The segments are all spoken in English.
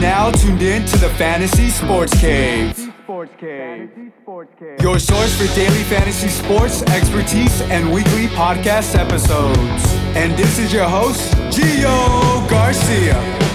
Now tuned in to the Fantasy Sports Cave. Your source for daily fantasy sports expertise and weekly podcast episodes. And this is your host, Gio Garcia.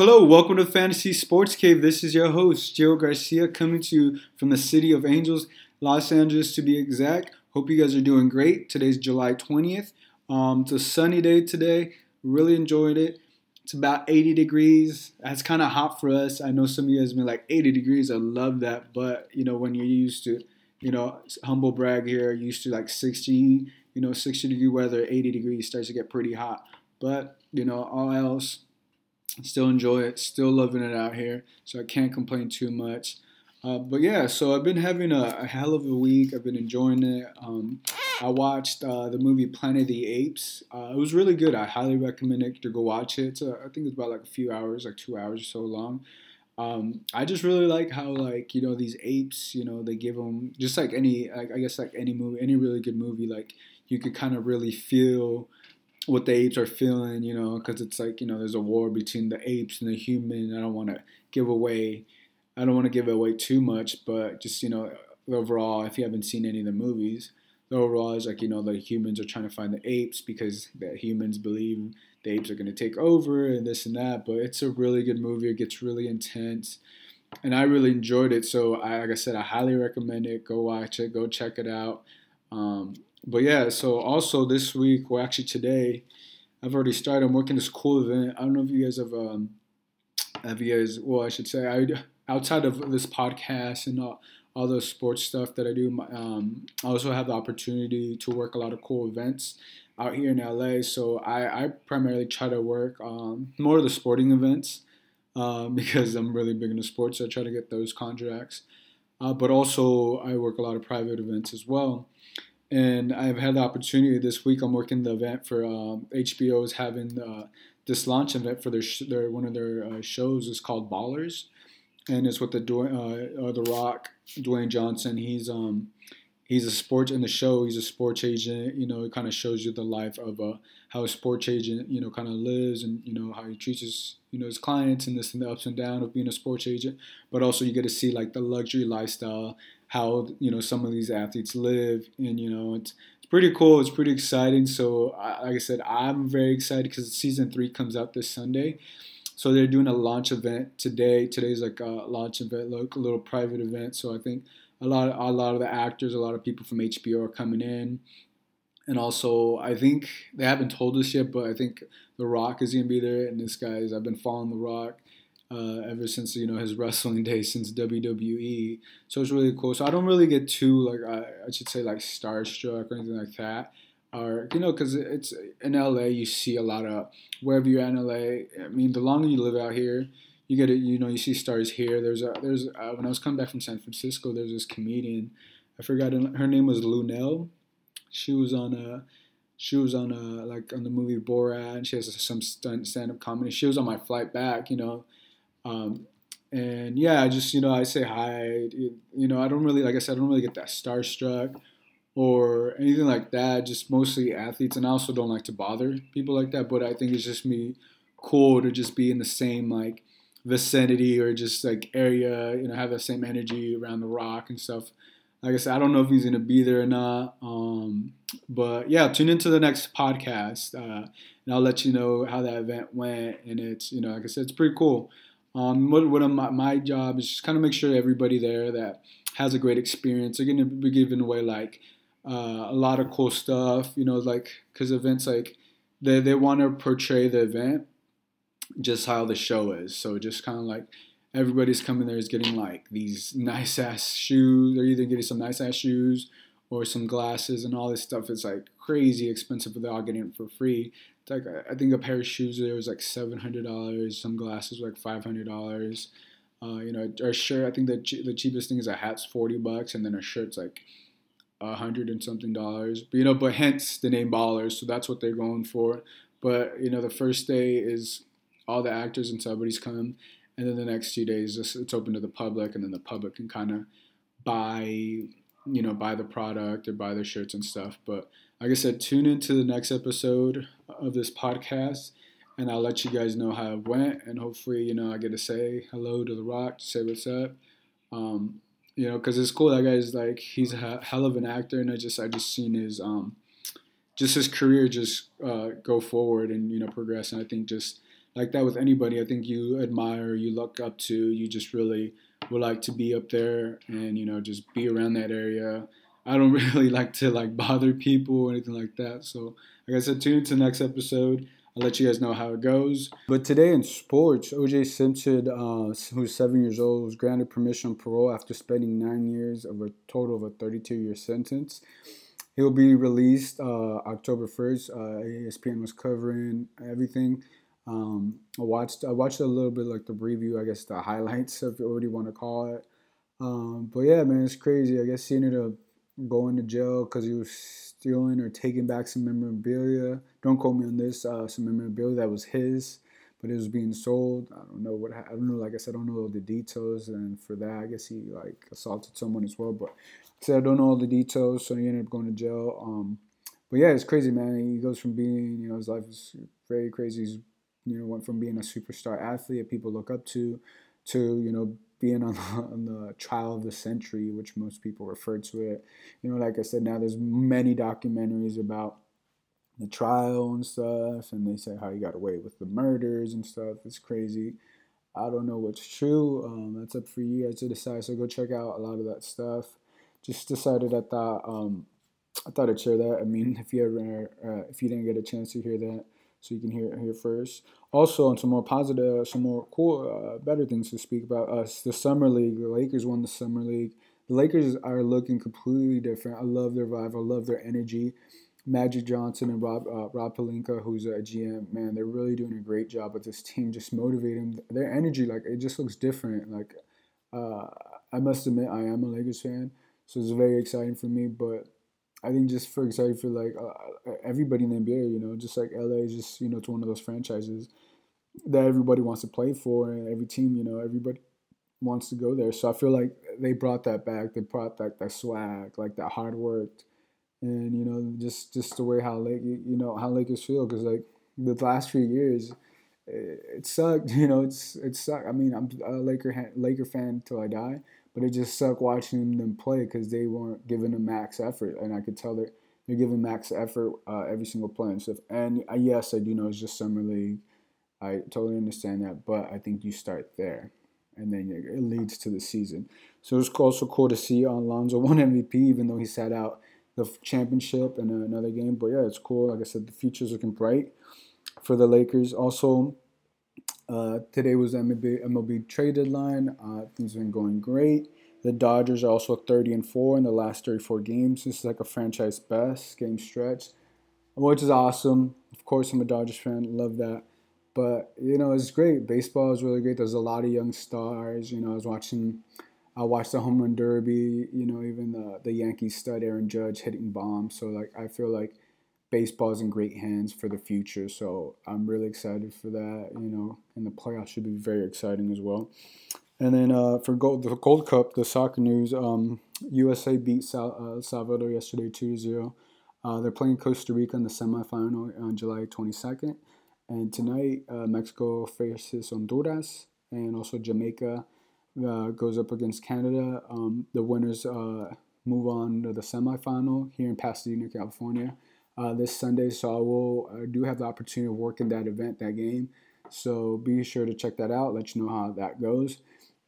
Hello, welcome to Fantasy Sports Cave. This is your host, Gio Garcia, coming to you from the City of Angels, Los Angeles to be exact. Hope you guys are doing great. Today's July 20th. Um, it's a sunny day today. Really enjoyed it. It's about 80 degrees. That's kind of hot for us. I know some of you guys have been like 80 degrees. I love that. But, you know, when you're used to, you know, humble brag here, used to like 60, you know, 60 degree weather, 80 degrees starts to get pretty hot. But, you know, all else, Still enjoy it. Still loving it out here. So I can't complain too much. Uh, but yeah, so I've been having a, a, hell of a week. I've been enjoying it. Um, I watched uh, the movie Planet of the Apes. Uh, it was really good. I highly recommend it to go watch it. Uh, I think it's about like a few hours, like two hours or so long. Um, I just really like how like you know these apes, you know, they give them just like any, like, I guess like any movie, any really good movie, like you could kind of really feel what the apes are feeling, you know, because it's like you know there's a war between the apes and the human. I don't want to give away, I don't want to give away too much, but just you know overall, if you haven't seen any of the movies, the overall is like you know the humans are trying to find the apes because the humans believe the apes are going to take over and this and that. But it's a really good movie. It gets really intense. And I really enjoyed it, so I, like I said, I highly recommend it. Go watch it, go check it out. Um, but yeah, so also this week, well, actually today, I've already started. I'm working this cool event. I don't know if you guys have, um, have you guys, well, I should say, I outside of this podcast and all, all the sports stuff that I do, um, I also have the opportunity to work a lot of cool events out here in LA. So I, I primarily try to work um, more of the sporting events uh, because I'm really big into sports. So I try to get those contracts. Uh, but also, I work a lot of private events as well and I've had the opportunity this week. I'm working the event for um, HBO is having uh, this launch event for their, sh- their one of their uh, shows is called Ballers, and it's with the uh, uh, the Rock Dwayne Johnson. He's um he's a sports in the show. He's a sports agent. You know, it kind of shows you the life of a how a sports agent you know kind of lives and you know how he treats his you know his clients and this and the ups and downs of being a sports agent. But also you get to see like the luxury lifestyle how you know some of these athletes live, and you know it's it's pretty cool. It's pretty exciting. So like I said, I'm very excited because season three comes out this Sunday. So they're doing a launch event today. Today's like a launch event, like a little private event. So I think a lot, of, a lot of the actors, a lot of people from HBO are coming in, and also I think they haven't told us yet, but I think The Rock is gonna be there. And this guy's I've been following The Rock uh, ever since you know his wrestling days since WWE. So it's really cool. So I don't really get too like I, I should say like starstruck or anything like that. Or you know, because it's in LA, you see a lot of wherever you're in LA. I mean, the longer you live out here, you get it. You know, you see stars here. There's a there's a, when I was coming back from San Francisco, there's this comedian. I forgot her name was Luenell. She was on a she was on a like on the movie Borat. And she has some stand up comedy. She was on my flight back. You know, um, and yeah, I just you know I say hi. You know, I don't really like I said I don't really get that starstruck or anything like that. Just mostly athletes, and I also don't like to bother people like that. But I think it's just me cool to just be in the same like vicinity or just like area. You know, have the same energy around the rock and stuff. Like I said, I don't know if he's gonna be there or not. Um, but yeah, tune into the next podcast, uh, and I'll let you know how that event went. And it's you know, like I said, it's pretty cool. Um, what, what my, my job is just kind of make sure everybody there that has a great experience. They're going to be giving away like uh, a lot of cool stuff, you know, like because events like they they want to portray the event just how the show is. So just kind of like everybody's coming there is getting like these nice ass shoes. They're either getting some nice ass shoes or some glasses and all this stuff. is like crazy expensive, all getting it for free like I think a pair of shoes there was like seven hundred dollars. Some glasses were like five hundred dollars. Uh, you know, a shirt. I think the the cheapest thing is a hat's forty bucks, and then a shirt's like a hundred and something dollars. But you know, but hence the name Ballers. So that's what they're going for. But you know, the first day is all the actors and celebrities come, and then the next few days it's open to the public, and then the public can kind of buy, you know, buy the product or buy the shirts and stuff. But like I said, tune into the next episode of this podcast, and I'll let you guys know how it went, and hopefully, you know, I get to say hello to the Rock, say what's up. Um, you know, because it's cool. That guy's like he's a hell of an actor, and I just I just seen his um, just his career just uh, go forward and you know progress. And I think just like that with anybody, I think you admire, you look up to, you just really would like to be up there and you know just be around that area. I don't really like to like bother people or anything like that. So like I said, tune into the next episode. I'll let you guys know how it goes. But today in sports, OJ Simpson, uh, who's seven years old, was granted permission on parole after spending nine years of a total of a 32 year sentence. He'll be released uh, October 1st. Uh, ESPN was covering everything. Um, I watched I watched a little bit like the preview, I guess the highlights, if you already want to call it. Um, but yeah, man, it's crazy. I guess he ended going to jail because he was stealing or taking back some memorabilia. Don't quote me on this. Uh, some memorabilia that was his, but it was being sold. I don't know what. I don't know. Like I said, I don't know all the details. And for that, I guess he like assaulted someone as well. But I said I don't know all the details, so he ended up going to jail. Um, but yeah, it's crazy, man. He goes from being, you know, his life is very crazy. He's, you know, went from being a superstar athlete that people look up to, to you know being on the, on the trial of the century, which most people refer to it. You know, like I said, now there's many documentaries about the trial and stuff, and they say how he got away with the murders and stuff. It's crazy. I don't know what's true. Um, that's up for you guys to decide. So go check out a lot of that stuff. Just decided I thought um, I thought I'd share that. I mean, if you ever uh, if you didn't get a chance to hear that, so you can hear it here first. Also, on some more positive, some more cool, uh, better things to speak about. Us, the summer league. The Lakers won the summer league. The Lakers are looking completely different. I love their vibe. I love their energy. Magic Johnson and Rob uh, Rob Pelinka, who's a GM, man, they're really doing a great job with this team. Just motivating their energy, like it just looks different. Like uh, I must admit, I am a Lakers fan, so it's very exciting for me. But I think just for for like uh, everybody in the NBA, you know, just like LA is just you know it's one of those franchises that everybody wants to play for, and every team, you know, everybody wants to go there. So I feel like they brought that back. They brought that that swag, like that hard work, and you know, just just the way how Lake, you know, how Lakers feel because like the last few years. It, it sucked, you know. It's it sucked. I mean, I'm a Laker Laker fan till I die, but it just sucked watching them play because they weren't giving a max effort, and I could tell they're they're giving max effort uh, every single play and stuff. And uh, yes, I do know it's just summer league. I totally understand that, but I think you start there, and then it leads to the season. So it's also cool to see Alonzo won MVP, even though he sat out the championship and another game. But yeah, it's cool. Like I said, the future's looking bright for the Lakers. Also, uh, today was MLB, MLB trade deadline. Uh, things have been going great. The Dodgers are also 30 and 4 in the last 34 games. This is like a franchise best game stretch, which is awesome. Of course, I'm a Dodgers fan. Love that. But, you know, it's great. Baseball is really great. There's a lot of young stars. You know, I was watching, I watched the home run derby, you know, even the, the Yankees stud Aaron Judge hitting bombs. So, like, I feel like baseball's in great hands for the future. So I'm really excited for that. You know, and the playoffs should be very exciting as well. And then uh, for gold, the Gold Cup, the soccer news, um, USA beat Sal- uh, Salvador yesterday 2-0. Uh, they're playing Costa Rica in the semifinal on July 22nd. And tonight, uh, Mexico faces Honduras, and also Jamaica uh, goes up against Canada. Um, the winners uh, move on to the semifinal here in Pasadena, California uh, this Sunday. So I will I do have the opportunity of working that event, that game. So be sure to check that out. Let you know how that goes.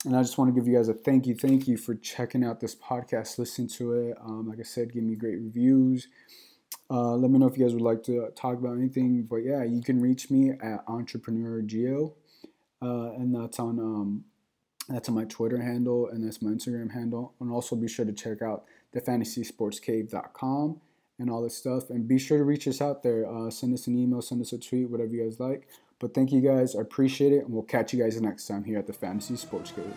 And I just want to give you guys a thank you, thank you for checking out this podcast, listen to it. Um, like I said, give me great reviews. Uh, let me know if you guys would like to talk about anything. But yeah, you can reach me at Entrepreneur Gio, uh, and that's on um, that's on my Twitter handle and that's my Instagram handle. And also be sure to check out thefantasysportscave.com and all this stuff. And be sure to reach us out there. Uh, send us an email, send us a tweet, whatever you guys like. But thank you guys. I appreciate it. And we'll catch you guys next time here at the Fantasy Sports Cave.